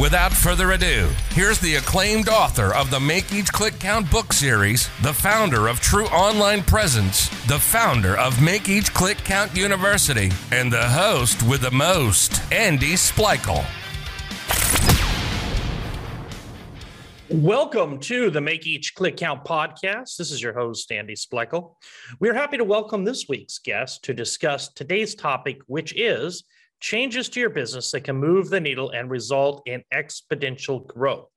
Without further ado, here's the acclaimed author of the Make Each Click Count book series, the founder of True Online Presence, the founder of Make Each Click Count University, and the host with the most, Andy Splichal. Welcome to the Make Each Click Count podcast. This is your host, Andy Splichal. We're happy to welcome this week's guest to discuss today's topic, which is changes to your business that can move the needle and result in exponential growth.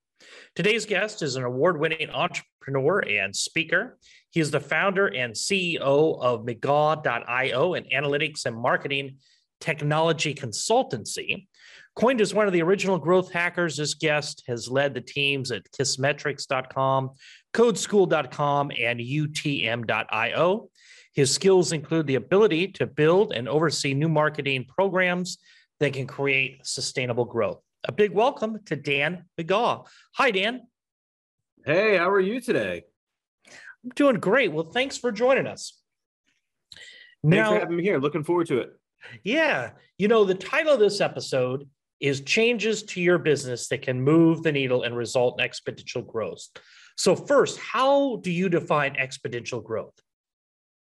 Today's guest is an award winning entrepreneur and speaker. He is the founder and CEO of McGaw.io, an analytics and marketing technology consultancy. Coined as one of the original growth hackers, this guest has led the teams at kissmetrics.com, codeschool.com, and utm.io. His skills include the ability to build and oversee new marketing programs that can create sustainable growth. A big welcome to Dan McGaw. Hi, Dan. Hey, how are you today? I'm doing great. Well, thanks for joining us. Thanks now, for having me here. Looking forward to it. Yeah. You know, the title of this episode is Changes to Your Business That Can Move the Needle and Result in Exponential Growth. So, first, how do you define exponential growth?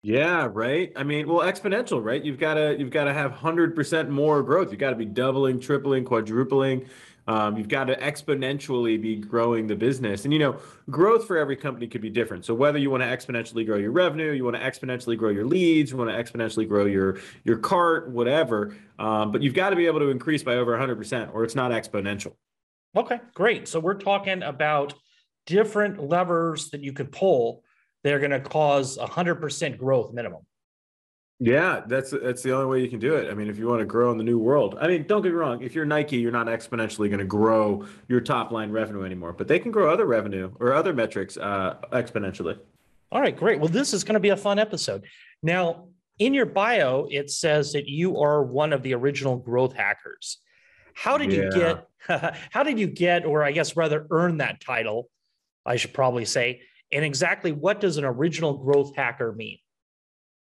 Yeah, right. I mean, well, exponential, right? You've got to you've got to have hundred percent more growth. You've got to be doubling, tripling, quadrupling. Um, you've got to exponentially be growing the business, and you know, growth for every company could be different. So whether you want to exponentially grow your revenue, you want to exponentially grow your leads, you want to exponentially grow your your cart, whatever. Um, but you've got to be able to increase by over hundred percent, or it's not exponential. Okay, great. So we're talking about different levers that you could pull they're going to cause 100% growth minimum. Yeah, that's that's the only way you can do it. I mean, if you want to grow in the new world, I mean, don't get me wrong. If you're Nike, you're not exponentially going to grow your top line revenue anymore, but they can grow other revenue or other metrics uh, exponentially. All right, great. Well, this is going to be a fun episode. Now, in your bio, it says that you are one of the original growth hackers. How did yeah. you get? how did you get, or I guess rather, earn that title? I should probably say and exactly what does an original growth hacker mean?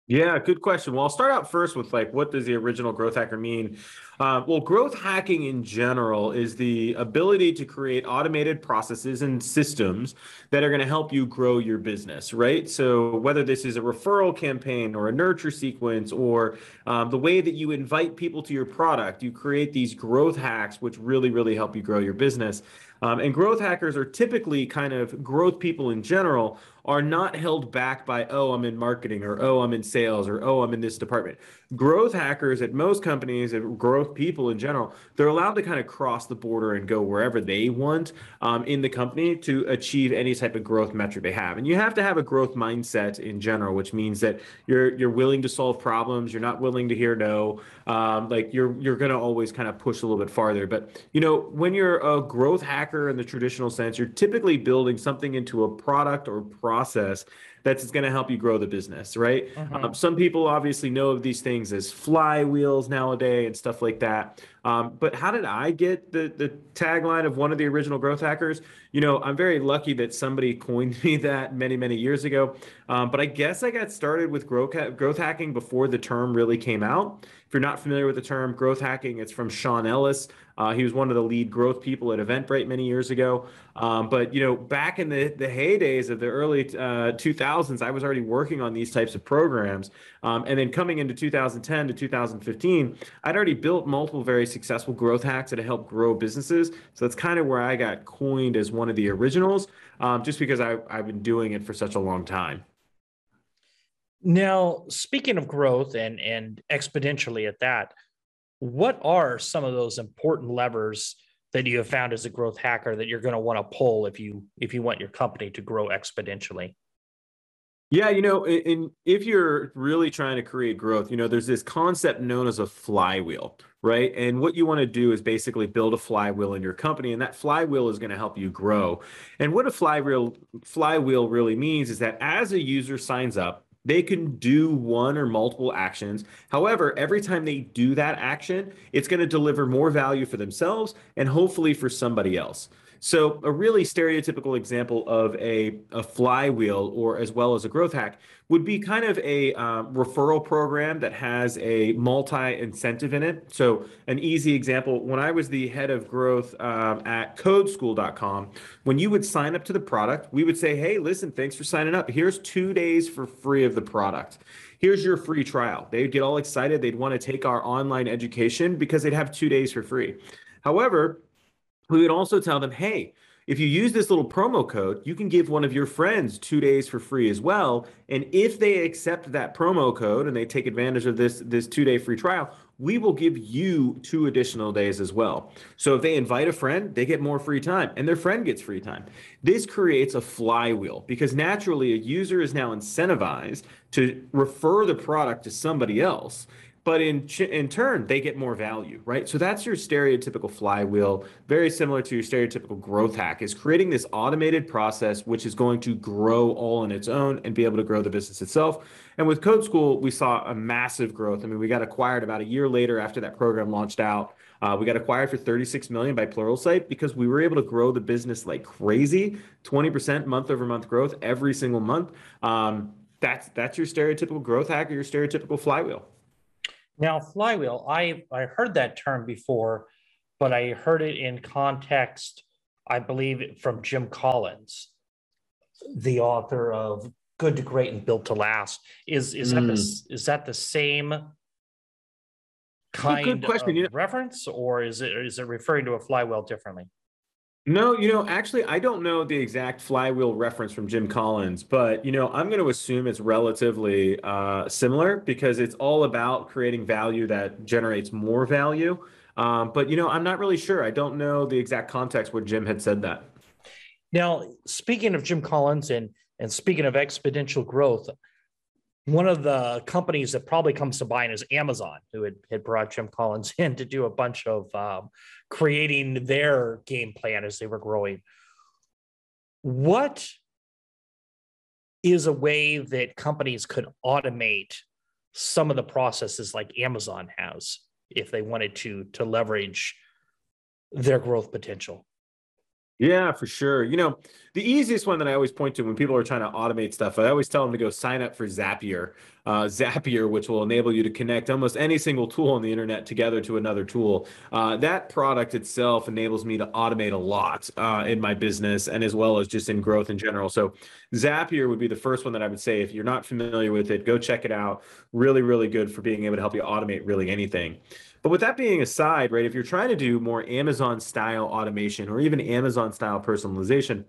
Yeah, good question. Well, I'll start out first with like, what does the original growth hacker mean? Uh, well, growth hacking in general is the ability to create automated processes and systems that are going to help you grow your business, right? So, whether this is a referral campaign or a nurture sequence or um, the way that you invite people to your product, you create these growth hacks, which really, really help you grow your business. Um, and growth hackers are typically kind of growth people in general are not held back by, oh, I'm in marketing or oh, I'm in sales or oh, I'm in this department. Growth hackers at most companies, and growth people in general, they're allowed to kind of cross the border and go wherever they want um, in the company to achieve any type of growth metric they have. And you have to have a growth mindset in general, which means that you're you're willing to solve problems, you're not willing to hear no. Um, like you're you're going to always kind of push a little bit farther. But you know, when you're a growth hacker in the traditional sense, you're typically building something into a product or process that's going to help you grow the business, right? Uh-huh. Um, some people obviously know of these things as flywheels nowadays and stuff like that. Um, but how did I get the the tagline of one of the original growth hackers? You know, I'm very lucky that somebody coined me that many many years ago. Um, but I guess I got started with growth growth hacking before the term really came out. If you're not familiar with the term growth hacking, it's from Sean Ellis. Uh, he was one of the lead growth people at Eventbrite many years ago. Um, but you know, back in the the heydays of the early uh, 2000s, I was already working on these types of programs. Um, and then coming into 2010 to 2015, I'd already built multiple very successful growth hacks that help grow businesses. So that's kind of where I got coined as one of the originals, um, just because I, I've been doing it for such a long time. Now, speaking of growth and and exponentially at that, what are some of those important levers that you have found as a growth hacker that you're going to want to pull if you if you want your company to grow exponentially? Yeah, you know, and if you're really trying to create growth, you know, there's this concept known as a flywheel, right? And what you want to do is basically build a flywheel in your company, and that flywheel is going to help you grow. And what a flywheel flywheel really means is that as a user signs up, they can do one or multiple actions. However, every time they do that action, it's going to deliver more value for themselves and hopefully for somebody else. So a really stereotypical example of a, a flywheel or as well as a growth hack would be kind of a um, referral program that has a multi-incentive in it. So an easy example, when I was the head of growth um, at codeschool.com, when you would sign up to the product, we would say, hey, listen, thanks for signing up. Here's two days for free of the product here's your free trial. They'd get all excited. They'd want to take our online education because they'd have two days for free. However, we would also tell them, hey, if you use this little promo code, you can give one of your friends two days for free as well. And if they accept that promo code and they take advantage of this this two day free trial, we will give you two additional days as well. So if they invite a friend, they get more free time and their friend gets free time. This creates a flywheel because naturally a user is now incentivized to refer the product to somebody else but in in turn they get more value right? So that's your stereotypical flywheel very similar to your stereotypical growth hack is creating this automated process which is going to grow all on its own and be able to grow the business itself. And with code school we saw a massive growth. I mean we got acquired about a year later after that program launched out. Uh, we got acquired for 36 million by pluralsight because we were able to grow the business like crazy 20% month over month growth every single month. Um, that's that's your stereotypical growth hack or your stereotypical flywheel now, flywheel, I, I heard that term before, but I heard it in context, I believe, from Jim Collins, the author of Good to Great and Built to Last. Is is mm. that the, hmm. is that the same kind good, good question. of you know, reference, or is it is it referring to a flywheel differently? No, you know, actually, I don't know the exact flywheel reference from Jim Collins, but you know, I'm going to assume it's relatively uh, similar because it's all about creating value that generates more value. Um, but you know, I'm not really sure. I don't know the exact context where Jim had said that. Now, speaking of Jim Collins and and speaking of exponential growth, one of the companies that probably comes to mind is Amazon, who had, had brought Jim Collins in to do a bunch of um, creating their game plan as they were growing. What is a way that companies could automate some of the processes like Amazon has if they wanted to to leverage their growth potential? Yeah, for sure. You know, the easiest one that I always point to when people are trying to automate stuff, I always tell them to go sign up for Zapier. Uh, Zapier, which will enable you to connect almost any single tool on the internet together to another tool. Uh, that product itself enables me to automate a lot uh, in my business and as well as just in growth in general. So, Zapier would be the first one that I would say if you're not familiar with it, go check it out. Really, really good for being able to help you automate really anything. But with that being aside, right, if you're trying to do more Amazon style automation or even Amazon style personalization,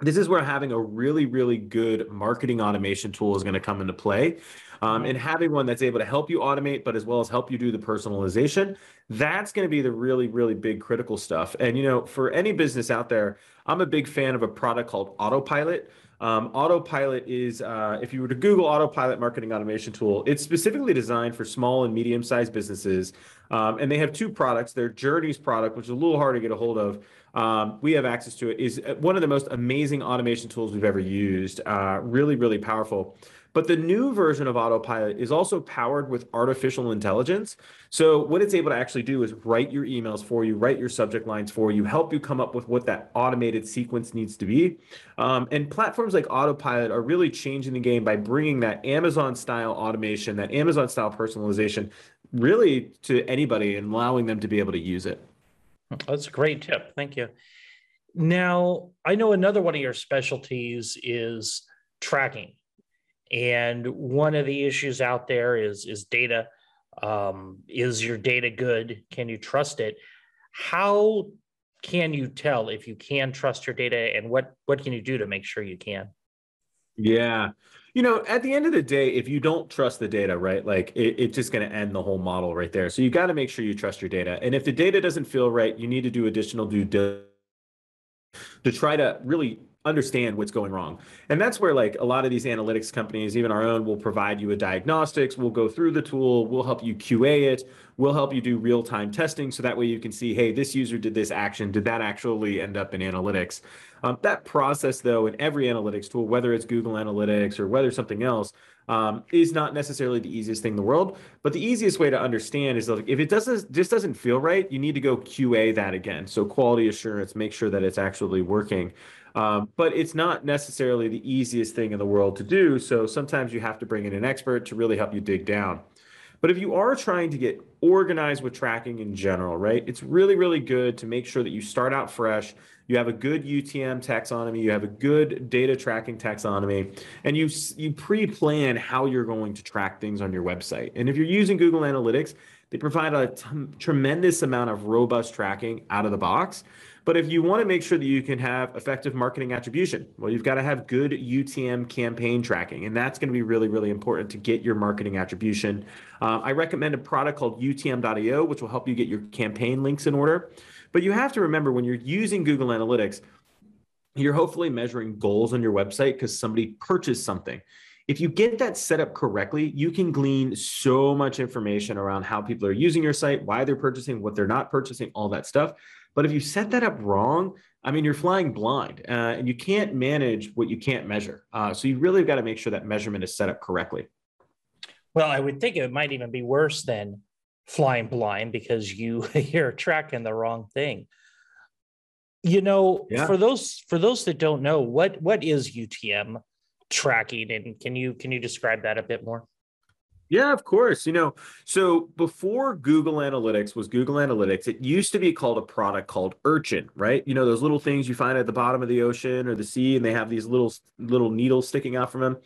this is where having a really, really good marketing automation tool is going to come into play. Um, and having one that's able to help you automate, but as well as help you do the personalization, that's going to be the really, really big critical stuff. And, you know, for any business out there, I'm a big fan of a product called Autopilot. Um, Autopilot is, uh, if you were to Google Autopilot marketing automation tool, it's specifically designed for small and medium sized businesses. Um, and they have two products. Their Journeys product, which is a little hard to get a hold of, um, we have access to it, is uh, one of the most amazing automation tools we've ever used. Uh, really, really powerful. But the new version of Autopilot is also powered with artificial intelligence. So, what it's able to actually do is write your emails for you, write your subject lines for you, help you come up with what that automated sequence needs to be. Um, and platforms like Autopilot are really changing the game by bringing that Amazon style automation, that Amazon style personalization, really to anybody and allowing them to be able to use it. That's a great tip. Thank you. Now, I know another one of your specialties is tracking. And one of the issues out there is is data. Um, is your data good? Can you trust it? How can you tell if you can trust your data, and what what can you do to make sure you can? Yeah. You know, at the end of the day, if you don't trust the data, right, like it, it's just going to end the whole model right there. So you got to make sure you trust your data. And if the data doesn't feel right, you need to do additional due diligence to try to really understand what's going wrong. And that's where like a lot of these analytics companies, even our own, will provide you a diagnostics. We'll go through the tool. We'll help you QA it. We'll help you do real time testing. So that way you can see, hey, this user did this action. Did that actually end up in analytics? Um, that process, though, in every analytics tool, whether it's Google Analytics or whether something else, um, is not necessarily the easiest thing in the world. But the easiest way to understand is like if it doesn't just doesn't feel right, you need to go QA that again. So quality assurance, make sure that it's actually working. Um, but it's not necessarily the easiest thing in the world to do. So sometimes you have to bring in an expert to really help you dig down. But if you are trying to get organized with tracking in general, right, it's really, really good to make sure that you start out fresh. You have a good UTM taxonomy, you have a good data tracking taxonomy, and you you pre-plan how you're going to track things on your website. And if you're using Google Analytics, they provide a tremendous amount of robust tracking out of the box. But if you want to make sure that you can have effective marketing attribution, well, you've got to have good UTM campaign tracking. And that's going to be really, really important to get your marketing attribution. Uh, I recommend a product called UTM.io, which will help you get your campaign links in order. But you have to remember when you're using Google Analytics, you're hopefully measuring goals on your website because somebody purchased something. If you get that set up correctly, you can glean so much information around how people are using your site, why they're purchasing, what they're not purchasing, all that stuff. But if you set that up wrong, I mean, you're flying blind uh, and you can't manage what you can't measure. Uh, so you really got to make sure that measurement is set up correctly. Well, I would think it might even be worse than flying blind because you you're tracking the wrong thing. You know, yeah. for those for those that don't know, what what is UTM tracking, and can you can you describe that a bit more? Yeah, of course. You know, so before Google Analytics was Google Analytics, it used to be called a product called Urchin, right? You know, those little things you find at the bottom of the ocean or the sea, and they have these little little needles sticking out from them.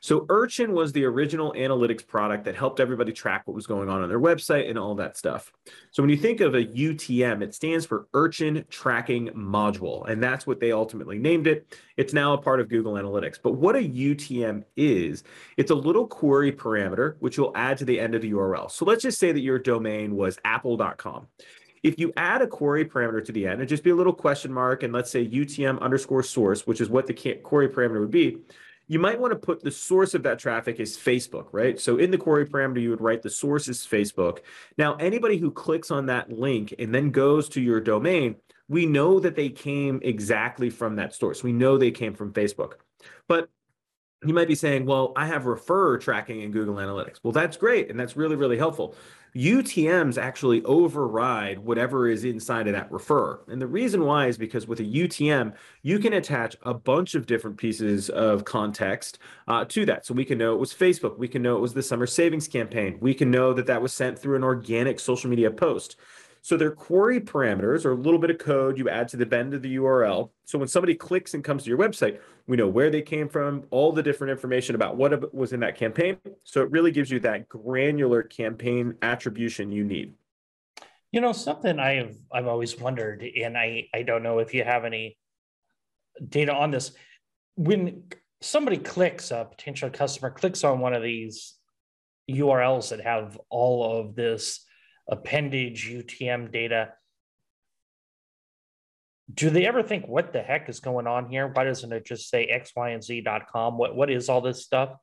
So Urchin was the original analytics product that helped everybody track what was going on on their website and all that stuff. So when you think of a UTM, it stands for Urchin Tracking Module, and that's what they ultimately named it. It's now a part of Google Analytics. But what a UTM is, it's a little query parameter which you'll add to the end of the URL. So let's just say that your domain was apple.com. If you add a query parameter to the end, and just be a little question mark, and let's say UTM underscore source, which is what the query parameter would be, you might want to put the source of that traffic is Facebook, right? So in the query parameter, you would write the source is Facebook. Now, anybody who clicks on that link and then goes to your domain, we know that they came exactly from that source. We know they came from Facebook. But you might be saying, well, I have refer tracking in Google Analytics. Well, that's great. And that's really, really helpful. UTMs actually override whatever is inside of that refer. And the reason why is because with a UTM, you can attach a bunch of different pieces of context uh, to that. So we can know it was Facebook. We can know it was the summer savings campaign. We can know that that was sent through an organic social media post. So their query parameters are a little bit of code you add to the bend of the URL. So when somebody clicks and comes to your website, we know where they came from, all the different information about what was in that campaign. So it really gives you that granular campaign attribution you need. You know, something I've I've always wondered, and I I don't know if you have any data on this. When somebody clicks, a potential customer clicks on one of these URLs that have all of this appendage UTM data. Do they ever think, what the heck is going on here? Why doesn't it just say X, Y, and Z.com? What, what is all this stuff?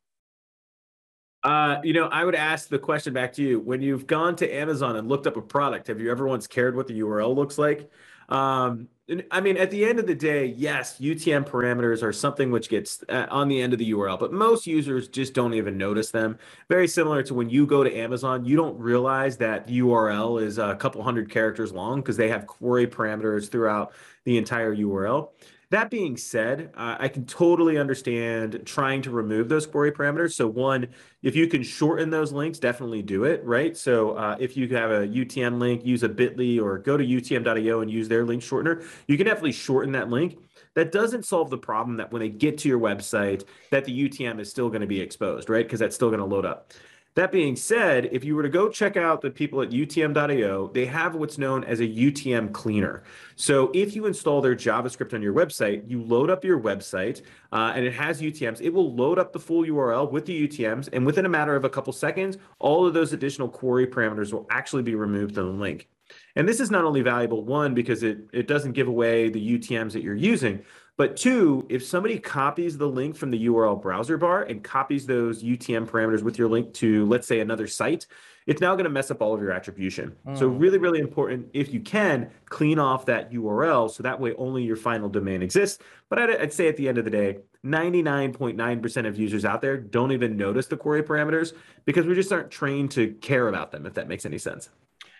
Uh, you know, I would ask the question back to you. When you've gone to Amazon and looked up a product, have you ever once cared what the URL looks like? Um, I mean, at the end of the day, yes, UTM parameters are something which gets uh, on the end of the URL, but most users just don't even notice them. Very similar to when you go to Amazon, you don't realize that URL is a couple hundred characters long because they have query parameters throughout the entire URL. That being said, uh, I can totally understand trying to remove those query parameters. So one, if you can shorten those links, definitely do it, right? So uh, if you have a UTM link, use a bit.ly or go to utm.io and use their link shortener, you can definitely shorten that link. That doesn't solve the problem that when they get to your website, that the UTM is still going to be exposed, right? Because that's still going to load up. That being said, if you were to go check out the people at utm.io, they have what's known as a UTM cleaner. So if you install their JavaScript on your website, you load up your website uh, and it has UTMs. It will load up the full URL with the UTMs. And within a matter of a couple seconds, all of those additional query parameters will actually be removed from the link. And this is not only valuable, one, because it, it doesn't give away the UTMs that you're using, But two, if somebody copies the link from the URL browser bar and copies those UTM parameters with your link to, let's say, another site, it's now going to mess up all of your attribution. Mm. So really, really important if you can clean off that URL so that way only your final domain exists. But I'd, I'd say at the end of the day, 99.9% of users out there don't even notice the query parameters because we just aren't trained to care about them, if that makes any sense.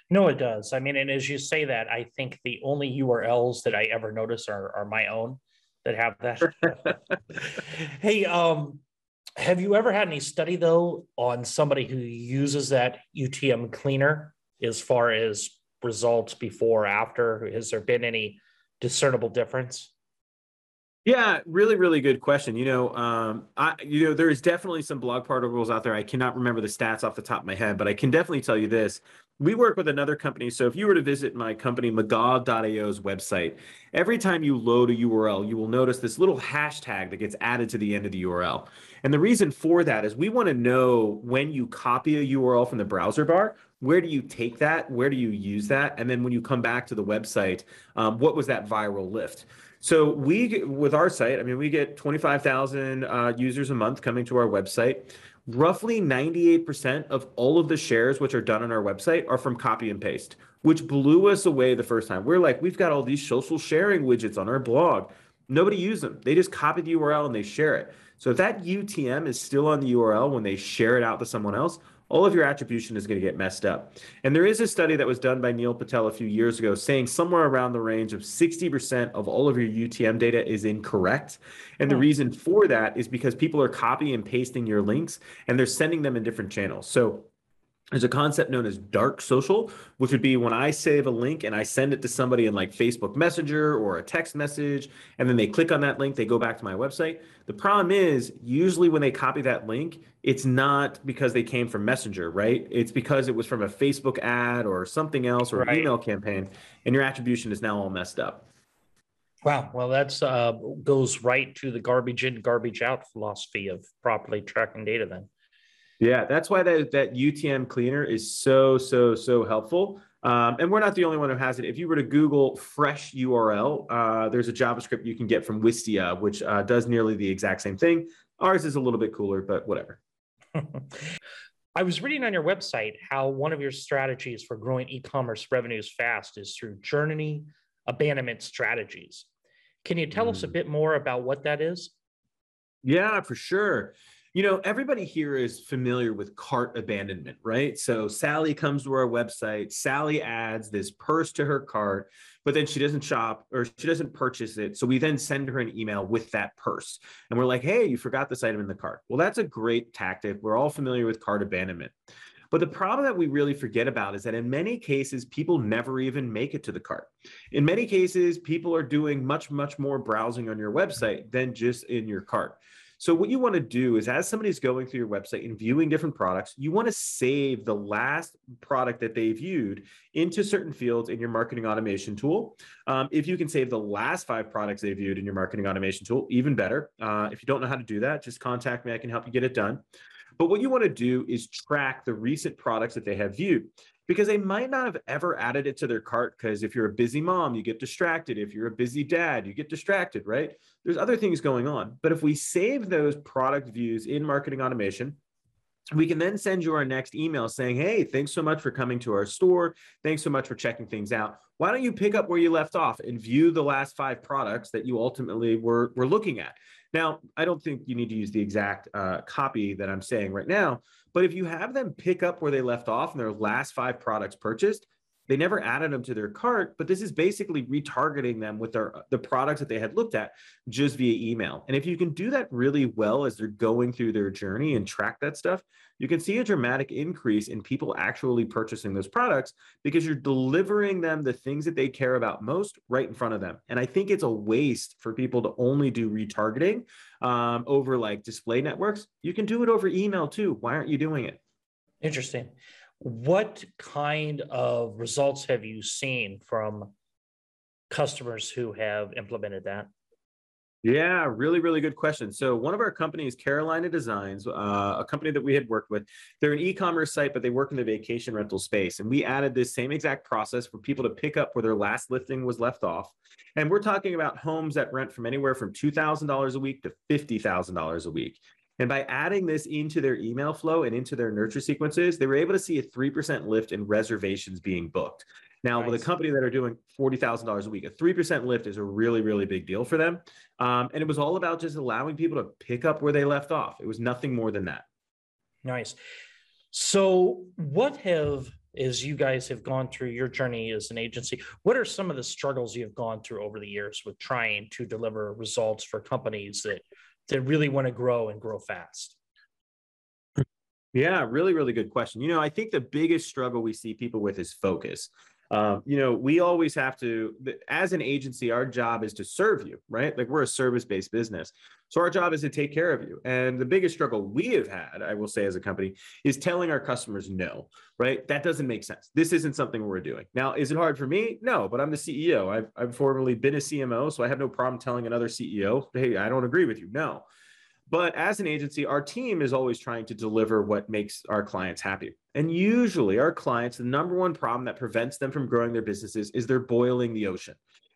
No, it does. I mean, and as you say that, I think the only URLs that I ever notice are, are my own that have that. hey, um, have you ever had any study though on somebody who uses that UTM cleaner as far as results before after? Has there been any discernible difference? Yeah, really, really good question. You know, um, I, you know, there is definitely some blog articles out there. I cannot remember the stats off the top of my head, but I can definitely tell you this: we work with another company. So if you were to visit my company McGaw.io's website, every time you load a URL, you will notice this little hashtag that gets added to the end of the URL. And the reason for that is we want to know when you copy a URL from the browser bar, where do you take that? Where do you use that? And then when you come back to the website, um, what was that viral lift? So we, with our site, I mean, we get 25,000 uh, users a month coming to our website. Roughly 98% of all of the shares which are done on our website are from copy and paste, which blew us away the first time. We're like, we've got all these social sharing widgets on our blog. Nobody uses them. They just copy the URL and they share it. So if that UTM is still on the URL when they share it out to someone else, all of your attribution is going to get messed up. And there is a study that was done by Neil Patel a few years ago saying somewhere around the range of 60% of all of your UTM data is incorrect. And the hmm. reason for that is because people are copying and pasting your links and they're sending them in different channels. So there's a concept known as dark social, which would be when I save a link and I send it to somebody in like Facebook Messenger or a text message, and then they click on that link, they go back to my website. The problem is, usually when they copy that link, it's not because they came from Messenger, right? It's because it was from a Facebook ad or something else or right. an email campaign, and your attribution is now all messed up. Wow. Well, that's uh, goes right to the garbage in, garbage out philosophy of properly tracking data. Then. Yeah, that's why that, that UTM cleaner is so, so, so helpful. Um, and we're not the only one who has it. If you were to Google fresh URL, uh, there's a JavaScript you can get from Wistia, which uh, does nearly the exact same thing. Ours is a little bit cooler, but whatever. I was reading on your website how one of your strategies for growing e commerce revenues fast is through journey abandonment strategies. Can you tell mm. us a mm. bit more about what that is? Yeah, for sure. You know, everybody here is familiar with cart abandonment, right? So Sally comes to our website, Sally adds this purse to her cart, but then she doesn't shop or she doesn't purchase it. So we then send her an email with that purse. And we're like, hey, you forgot this item in the cart. Well, that's a great tactic. We're all familiar with cart abandonment. But the problem that we really forget about is that in many cases, people never even make it to the cart. In many cases, people are doing much, much more browsing on your website than just in your cart. So what you want to do is as somebody's going through your website and viewing different products, you want to save the last product that they viewed into certain fields in your marketing automation tool. Um, if you can save the last five products they viewed in your marketing automation tool, even better. Uh, if you don't know how to do that, just contact me. I can help you get it done. But what you want to do is track the recent products that they have viewed because they might not have ever added it to their cart. Because if you're a busy mom, you get distracted. If you're a busy dad, you get distracted, right? There's other things going on. But if we save those product views in marketing automation, we can then send you our next email saying, Hey, thanks so much for coming to our store. Thanks so much for checking things out. Why don't you pick up where you left off and view the last five products that you ultimately were, were looking at? Now, I don't think you need to use the exact uh, copy that I'm saying right now, but if you have them pick up where they left off and their last five products purchased, they never added them to their cart, but this is basically retargeting them with their the products that they had looked at just via email. And if you can do that really well as they're going through their journey and track that stuff, you can see a dramatic increase in people actually purchasing those products because you're delivering them the things that they care about most right in front of them. And I think it's a waste for people to only do retargeting um, over like display networks. You can do it over email too. Why aren't you doing it? Interesting. What kind of results have you seen from customers who have implemented that? Yeah, really, really good question. So one of our companies, Carolina Designs, uh, a company that we had worked with, they're an e-commerce site, but they work in the vacation rental space. And we added this same exact process for people to pick up where their last listing was left off. And we're talking about homes that rent from anywhere from $2,000 a week to $50,000 a week. And by adding this into their email flow and into their nurture sequences, they were able to see a 3% lift in reservations being booked. Now, nice. with a company that are doing $40,000 a week, a 3% lift is a really, really big deal for them. Um, and it was all about just allowing people to pick up where they left off. It was nothing more than that. Nice. So, what have, as you guys have gone through your journey as an agency, what are some of the struggles you've gone through over the years with trying to deliver results for companies that, that really want to grow and grow fast? Yeah, really, really good question. You know, I think the biggest struggle we see people with is focus. Um, you know, we always have to, as an agency, our job is to serve you, right? Like we're a service based business. So our job is to take care of you. And the biggest struggle we have had, I will say, as a company, is telling our customers no, right? That doesn't make sense. This isn't something we're doing. Now, is it hard for me? No, but I'm the CEO. I've, I've formerly been a CMO, so I have no problem telling another CEO, hey, I don't agree with you. No. But as an agency, our team is always trying to deliver what makes our clients happy. And usually, our clients, the number one problem that prevents them from growing their businesses is they're boiling the ocean.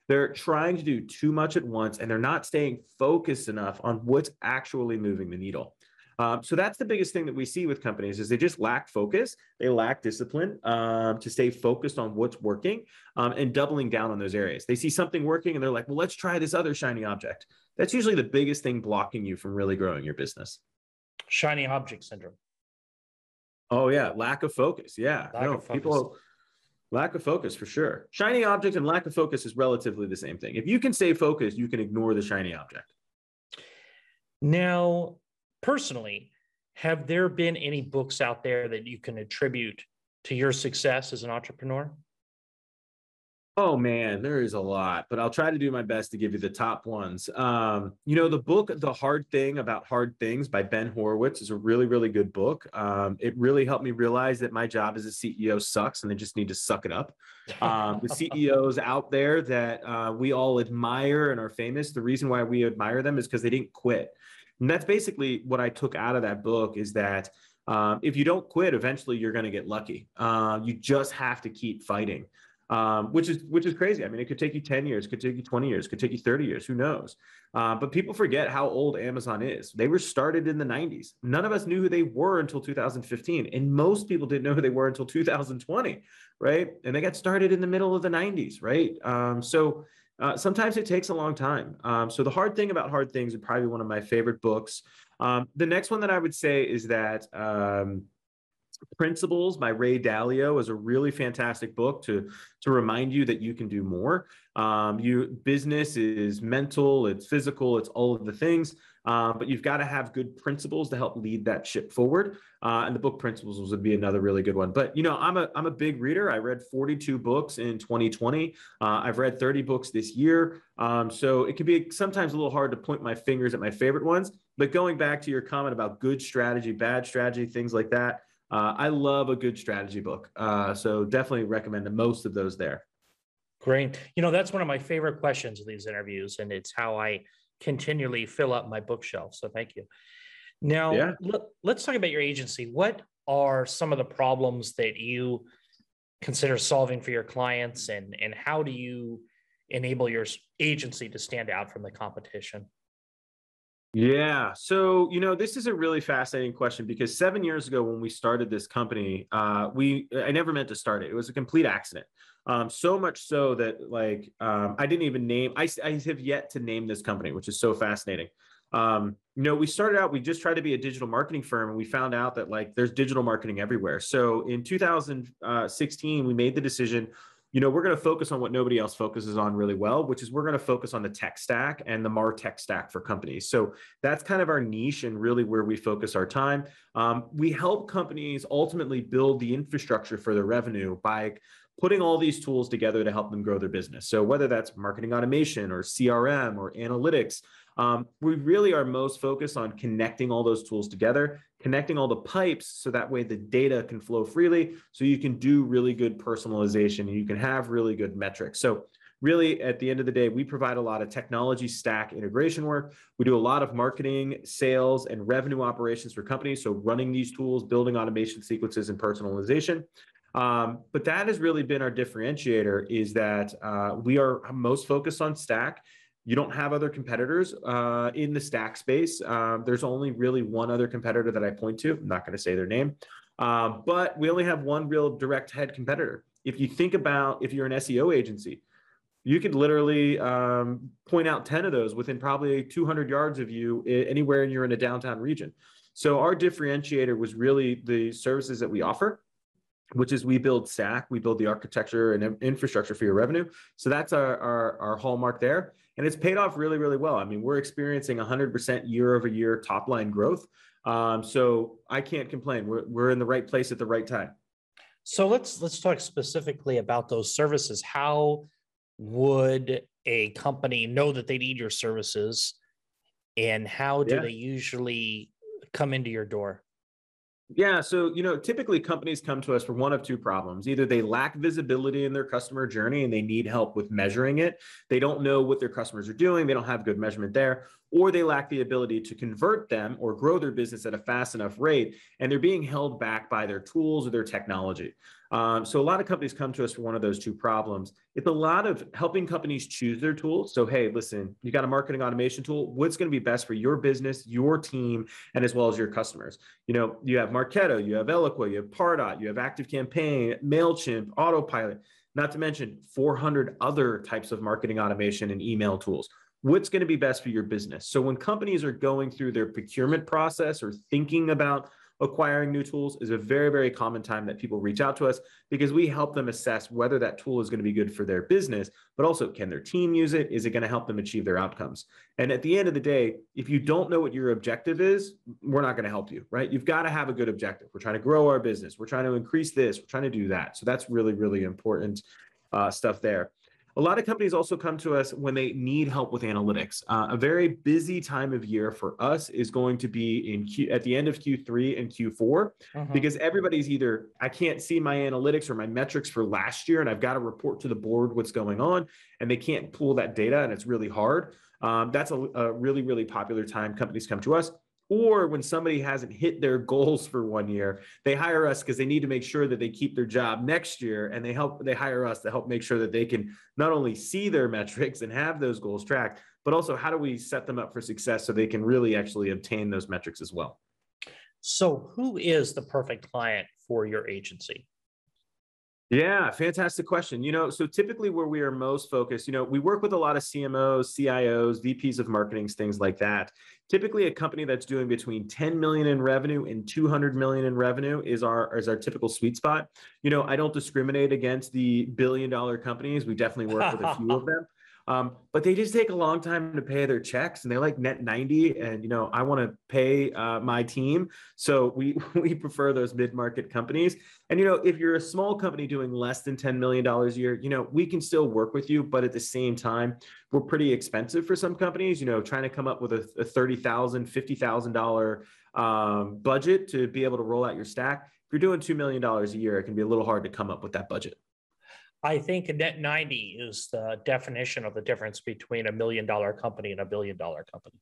They're trying to do too much at once and they're not staying focused enough on what's actually moving the needle. Um, so that's the biggest thing that we see with companies is they just lack focus, they lack discipline um, to stay focused on what's working um, and doubling down on those areas. They see something working and they're like, well, let's try this other shiny object. That's usually the biggest thing blocking you from really growing your business. Shiny object syndrome. Oh yeah, lack of focus. Yeah, lack no, of focus. people lack of focus for sure. Shiny object and lack of focus is relatively the same thing. If you can stay focused, you can ignore the shiny object. Now, personally, have there been any books out there that you can attribute to your success as an entrepreneur? Oh man, there is a lot, but I'll try to do my best to give you the top ones. Um, you know, the book "The Hard Thing About Hard Things" by Ben Horowitz is a really, really good book. Um, it really helped me realize that my job as a CEO sucks, and they just need to suck it up. Um, the CEOs out there that uh, we all admire and are famous, the reason why we admire them is because they didn't quit. And that's basically what I took out of that book is that um, if you don't quit, eventually you're going to get lucky. Uh, you just have to keep fighting um, which is which is crazy. I mean, it could take you 10 years, could take you 20 years, could take you 30 years, who knows? Uh, but people forget how old Amazon is. They were started in the 90s. None of us knew who they were until 2015, and most people didn't know who they were until 2020, right? And they got started in the middle of the 90s, right? Um, so uh, sometimes it takes a long time. Um, so the hard thing about hard things is probably one of my favorite books. Um, the next one that I would say is that um, Principles by Ray Dalio is a really fantastic book to to remind you that you can do more. Um, you business is mental, it's physical, it's all of the things, um, but you've got to have good principles to help lead that ship forward. Uh, and the book Principles would be another really good one. But you know, I'm a I'm a big reader. I read 42 books in 2020. Uh, I've read 30 books this year. Um, so it can be sometimes a little hard to point my fingers at my favorite ones. But going back to your comment about good strategy, bad strategy, things like that. Uh, I love a good strategy book. Uh, so definitely recommend the most of those there. Great. You know, that's one of my favorite questions in these interviews, and it's how I continually fill up my bookshelf. So thank you. Now, yeah. let, let's talk about your agency. What are some of the problems that you consider solving for your clients, and, and how do you enable your agency to stand out from the competition? Yeah. So, you know, this is a really fascinating question because seven years ago, when we started this company, uh, we I never meant to start it. It was a complete accident. Um, so much so that like um, I didn't even name. I, I have yet to name this company, which is so fascinating. Um, you know, we started out. We just tried to be a digital marketing firm, and we found out that like there's digital marketing everywhere. So in 2016, we made the decision you know, we're going to focus on what nobody else focuses on really well, which is we're going to focus on the tech stack and the martech stack for companies. So that's kind of our niche and really where we focus our time. Um, we help companies ultimately build the infrastructure for their revenue by putting all these tools together to help them grow their business. So whether that's marketing automation or CRM or analytics, um, we really are most focused on connecting all those tools together, connecting all the pipes so that way the data can flow freely so you can do really good personalization and you can have really good metrics. So really at the end of the day, we provide a lot of technology stack integration work. We do a lot of marketing, sales, and revenue operations for companies. So running these tools, building automation sequences, and personalization. Um, but that has really been our differentiator is that uh, we are most focused on stack. You don't have other competitors uh, in the stack space. Um, there's only really one other competitor that I point to. I'm not going to say their name, um, but we only have one real direct head competitor. If you think about if you're an SEO agency, you could literally um, point out 10 of those within probably 200 yards of you anywhere you're in a downtown region. So our differentiator was really the services that we offer which is we build stack, we build the architecture and infrastructure for your revenue. So that's our, our, our hallmark there. And it's paid off really, really well. I mean, we're experiencing 100% year over year top line growth. Um, so I can't complain. We're, we're in the right place at the right time. So let's let's talk specifically about those services. How would a company know that they need your services, and how do yeah. they usually come into your door? Yeah. So, you know, typically companies come to us for one of two problems. Either they lack visibility in their customer journey and they need help with measuring it. They don't know what their customers are doing. They don't have good measurement there, or they lack the ability to convert them or grow their business at a fast enough rate. And they're being held back by their tools or their technology. Um, so a lot of companies come to us for one of those two problems. It's a lot of helping companies choose their tools. So, hey, listen, you got a marketing automation tool. What's going to be best for your business, your team, and as well as your customers? You know, you have Marketo, you have Eloqua, you have Pardot, you have Active Campaign, Mailchimp, Autopilot. Not to mention 400 other types of marketing automation and email tools what's going to be best for your business. So when companies are going through their procurement process or thinking about acquiring new tools is a very, very common time that people reach out to us because we help them assess whether that tool is going to be good for their business, but also can their team use it? Is it going to help them achieve their outcomes? And at the end of the day, if you don't know what your objective is, we're not going to help you, right? You've got to have a good objective. We're trying to grow our business. We're trying to increase this. We're trying to do that. So that's really, really important uh, stuff there. A lot of companies also come to us when they need help with analytics. Uh, a very busy time of year for us is going to be in Q, at the end of Q3 and Q4 uh-huh. because everybody's either I can't see my analytics or my metrics for last year and I've got to report to the board what's going on and they can't pull that data and it's really hard. Um, that's a, a really really popular time companies come to us or when somebody hasn't hit their goals for one year they hire us because they need to make sure that they keep their job next year and they help they hire us to help make sure that they can not only see their metrics and have those goals tracked but also how do we set them up for success so they can really actually obtain those metrics as well? So who is the perfect client for your agency yeah, fantastic question. You know, so typically where we are most focused, you know, we work with a lot of CMOs, CIOs, VPs of marketing, things like that. Typically a company that's doing between 10 million in revenue and 200 million in revenue is our is our typical sweet spot. You know, I don't discriminate against the billion dollar companies. We definitely work with a few of them. Um, but they just take a long time to pay their checks and they like net 90 and you know i want to pay uh, my team. So we we prefer those mid-market companies. And you know if you're a small company doing less than 10 million dollars a year you know we can still work with you but at the same time we're pretty expensive for some companies you know trying to come up with a, a 30000 50000 dollar um, budget to be able to roll out your stack. If you're doing $2 million a year it can be a little hard to come up with that budget I think net 90 is the definition of the difference between a million dollar company and a billion dollar company.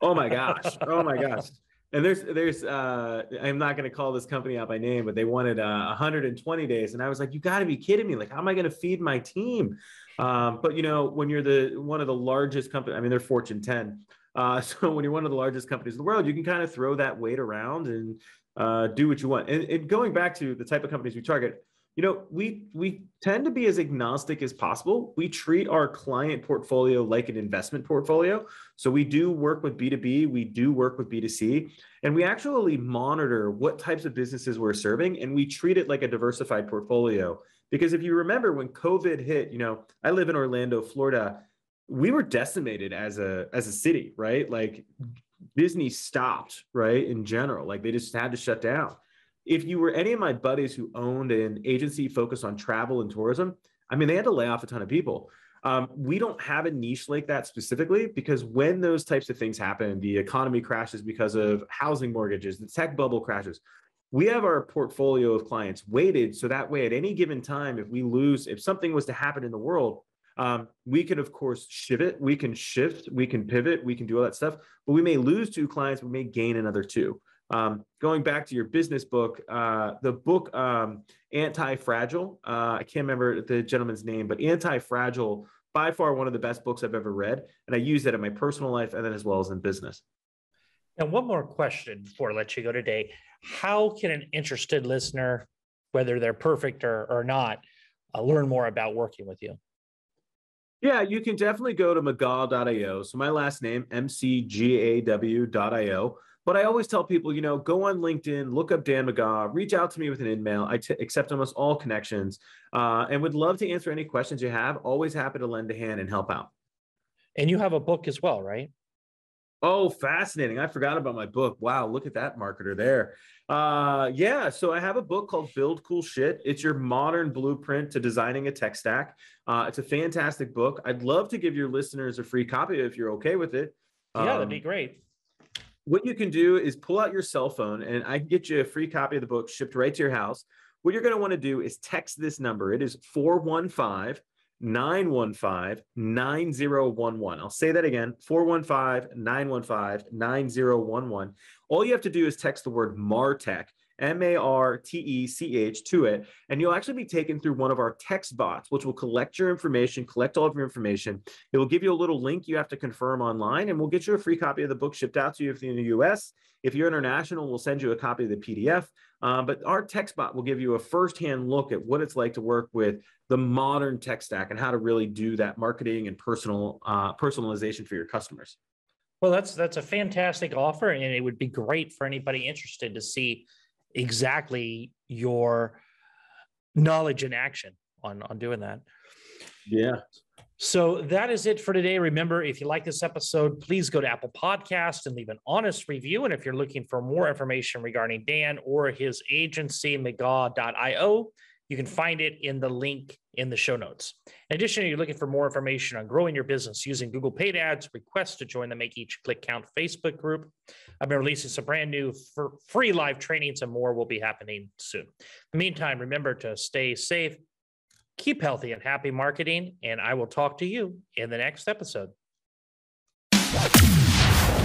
Oh my gosh. Oh my gosh. And there's, there's, uh, I'm not going to call this company out by name, but they wanted uh, 120 days. And I was like, you got to be kidding me. Like, how am I going to feed my team? Um, but you know, when you're the, one of the largest company, I mean, they're Fortune 10. Uh, so when you're one of the largest companies in the world, you can kind of throw that weight around and uh, do what you want. And, and going back to the type of companies we target, you know we we tend to be as agnostic as possible. We treat our client portfolio like an investment portfolio. So we do work with b2b we do work with b2c and we actually monitor what types of businesses we're serving and we treat it like a diversified portfolio. Because if you remember when covid hit you know i live in orlando florida we were decimated as a as a city right? Like disney stopped right in general. Like they just had to shut down if you were any of my buddies who owned an agency focused on travel and tourism, I mean, they had to lay off a ton of people. Um, we don't have a niche like that specifically because when those types of things happen, the economy crashes because of housing mortgages, the tech bubble crashes. We have our portfolio of clients weighted so that way, at any given time, if we lose, if something was to happen in the world, Um, we can, of course, shift it, we can shift, we can pivot, we can do all that stuff, but we may lose two clients, we may gain another two. Um, going back to your business book, uh, the book um, Anti Fragile, uh, I can't remember the gentleman's name, but Anti Fragile, by far one of the best books I've ever read. And I use that in my personal life and then as well as in business. And one more question before I let you go today. How can an interested listener, whether they're perfect or, or not, uh, learn more about working with you? Yeah, you can definitely go to mcgaw.io. So my last name, M-C-G-A-W.io. But I always tell people, you know, go on LinkedIn, look up Dan McGaw, reach out to me with an email. I t- accept almost all connections uh, and would love to answer any questions you have. Always happy to lend a hand and help out. And you have a book as well, right? Oh, fascinating. I forgot about my book. Wow, look at that marketer there. Uh, yeah, so I have a book called Build Cool Shit. It's your modern blueprint to designing a tech stack. Uh, it's a fantastic book. I'd love to give your listeners a free copy if you're okay with it. Yeah, that'd be um, great. What you can do is pull out your cell phone and I can get you a free copy of the book shipped right to your house. What you're going to want to do is text this number. It is 415 915 9011. I'll say that again 415 915 9011. All you have to do is text the word MARTECH, M A R T E C H, to it, and you'll actually be taken through one of our text bots, which will collect your information, collect all of your information. It will give you a little link you have to confirm online, and we'll get you a free copy of the book shipped out to you if you're in the US. If you're international, we'll send you a copy of the PDF. Um, but our text bot will give you a firsthand look at what it's like to work with the modern tech stack and how to really do that marketing and personal uh, personalization for your customers. Well, that's that's a fantastic offer, and it would be great for anybody interested to see exactly your knowledge and action on on doing that. Yeah. So that is it for today. Remember, if you like this episode, please go to Apple Podcast and leave an honest review. And if you're looking for more information regarding Dan or his agency, mcgaw.io, you can find it in the link in the show notes. In addition, you're looking for more information on growing your business using Google Paid Ads, request to join the Make Each Click Count Facebook group. I've been releasing some brand new free live trainings and more will be happening soon. In the meantime, remember to stay safe, keep healthy and happy marketing, and I will talk to you in the next episode.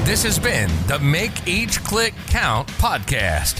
This has been the Make Each Click Count podcast.